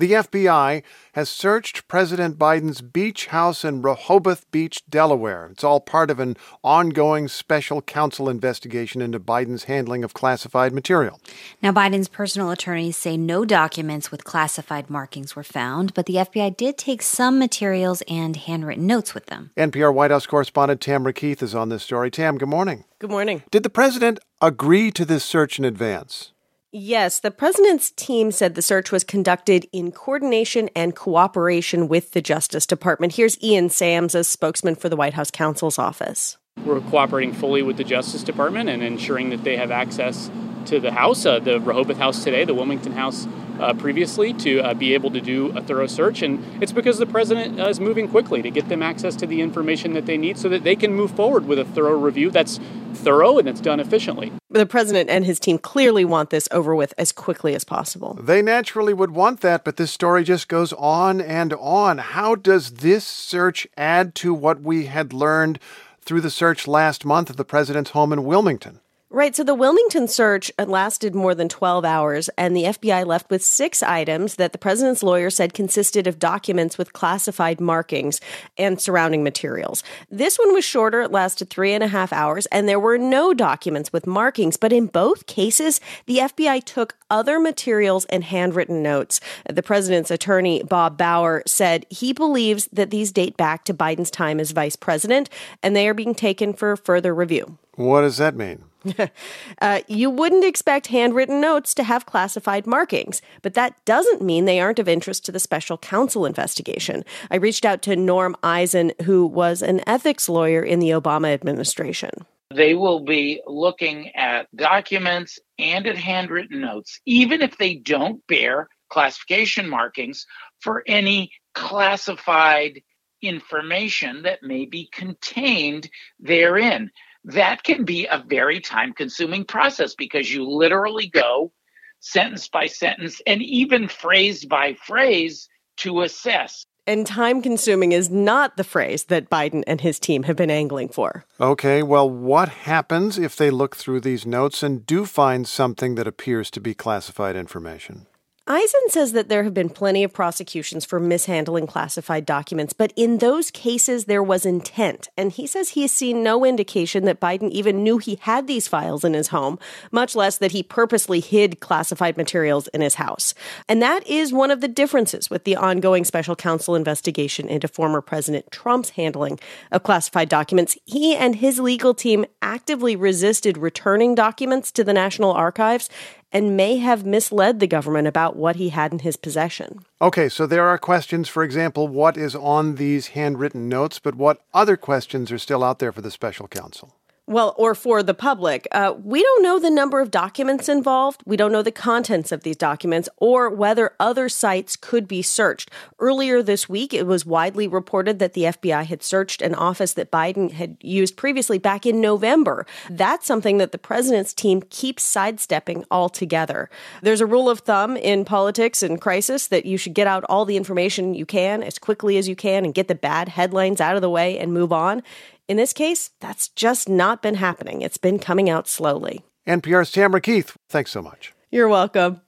The FBI has searched President Biden's beach house in Rehoboth Beach, Delaware. It's all part of an ongoing special counsel investigation into Biden's handling of classified material. Now, Biden's personal attorneys say no documents with classified markings were found, but the FBI did take some materials and handwritten notes with them. NPR White House correspondent Tamara Keith is on this story. Tam, good morning. Good morning. Did the president agree to this search in advance? Yes, the president's team said the search was conducted in coordination and cooperation with the Justice Department. Here's Ian Sams, a spokesman for the White House counsel's office. We're cooperating fully with the Justice Department and ensuring that they have access to the House, uh, the Rehoboth House today, the Wilmington House uh, previously, to uh, be able to do a thorough search. And it's because the president uh, is moving quickly to get them access to the information that they need so that they can move forward with a thorough review that's thorough and that's done efficiently. The president and his team clearly want this over with as quickly as possible. They naturally would want that, but this story just goes on and on. How does this search add to what we had learned through the search last month of the president's home in Wilmington? Right. So the Wilmington search uh, lasted more than 12 hours, and the FBI left with six items that the president's lawyer said consisted of documents with classified markings and surrounding materials. This one was shorter. It lasted three and a half hours, and there were no documents with markings. But in both cases, the FBI took other materials and handwritten notes. The president's attorney, Bob Bauer, said he believes that these date back to Biden's time as vice president, and they are being taken for further review. What does that mean? uh, you wouldn't expect handwritten notes to have classified markings, but that doesn't mean they aren't of interest to the special counsel investigation. I reached out to Norm Eisen, who was an ethics lawyer in the Obama administration. They will be looking at documents and at handwritten notes, even if they don't bear classification markings for any classified information that may be contained therein that can be a very time consuming process because you literally go sentence by sentence and even phrase by phrase to assess. And time consuming is not the phrase that Biden and his team have been angling for. Okay, well, what happens if they look through these notes and do find something that appears to be classified information? Eisen says that there have been plenty of prosecutions for mishandling classified documents, but in those cases there was intent. And he says he has seen no indication that Biden even knew he had these files in his home, much less that he purposely hid classified materials in his house. And that is one of the differences with the ongoing special counsel investigation into former President Trump's handling of classified documents. He and his legal team actively resisted returning documents to the National Archives and may have misled the government about what he had in his possession. Okay, so there are questions, for example, what is on these handwritten notes, but what other questions are still out there for the special counsel? Well, or for the public. Uh, we don't know the number of documents involved. We don't know the contents of these documents or whether other sites could be searched. Earlier this week, it was widely reported that the FBI had searched an office that Biden had used previously back in November. That's something that the president's team keeps sidestepping altogether. There's a rule of thumb in politics and crisis that you should get out all the information you can as quickly as you can and get the bad headlines out of the way and move on. In this case, that's just not been happening. It's been coming out slowly. NPR's Tamara Keith, thanks so much. You're welcome.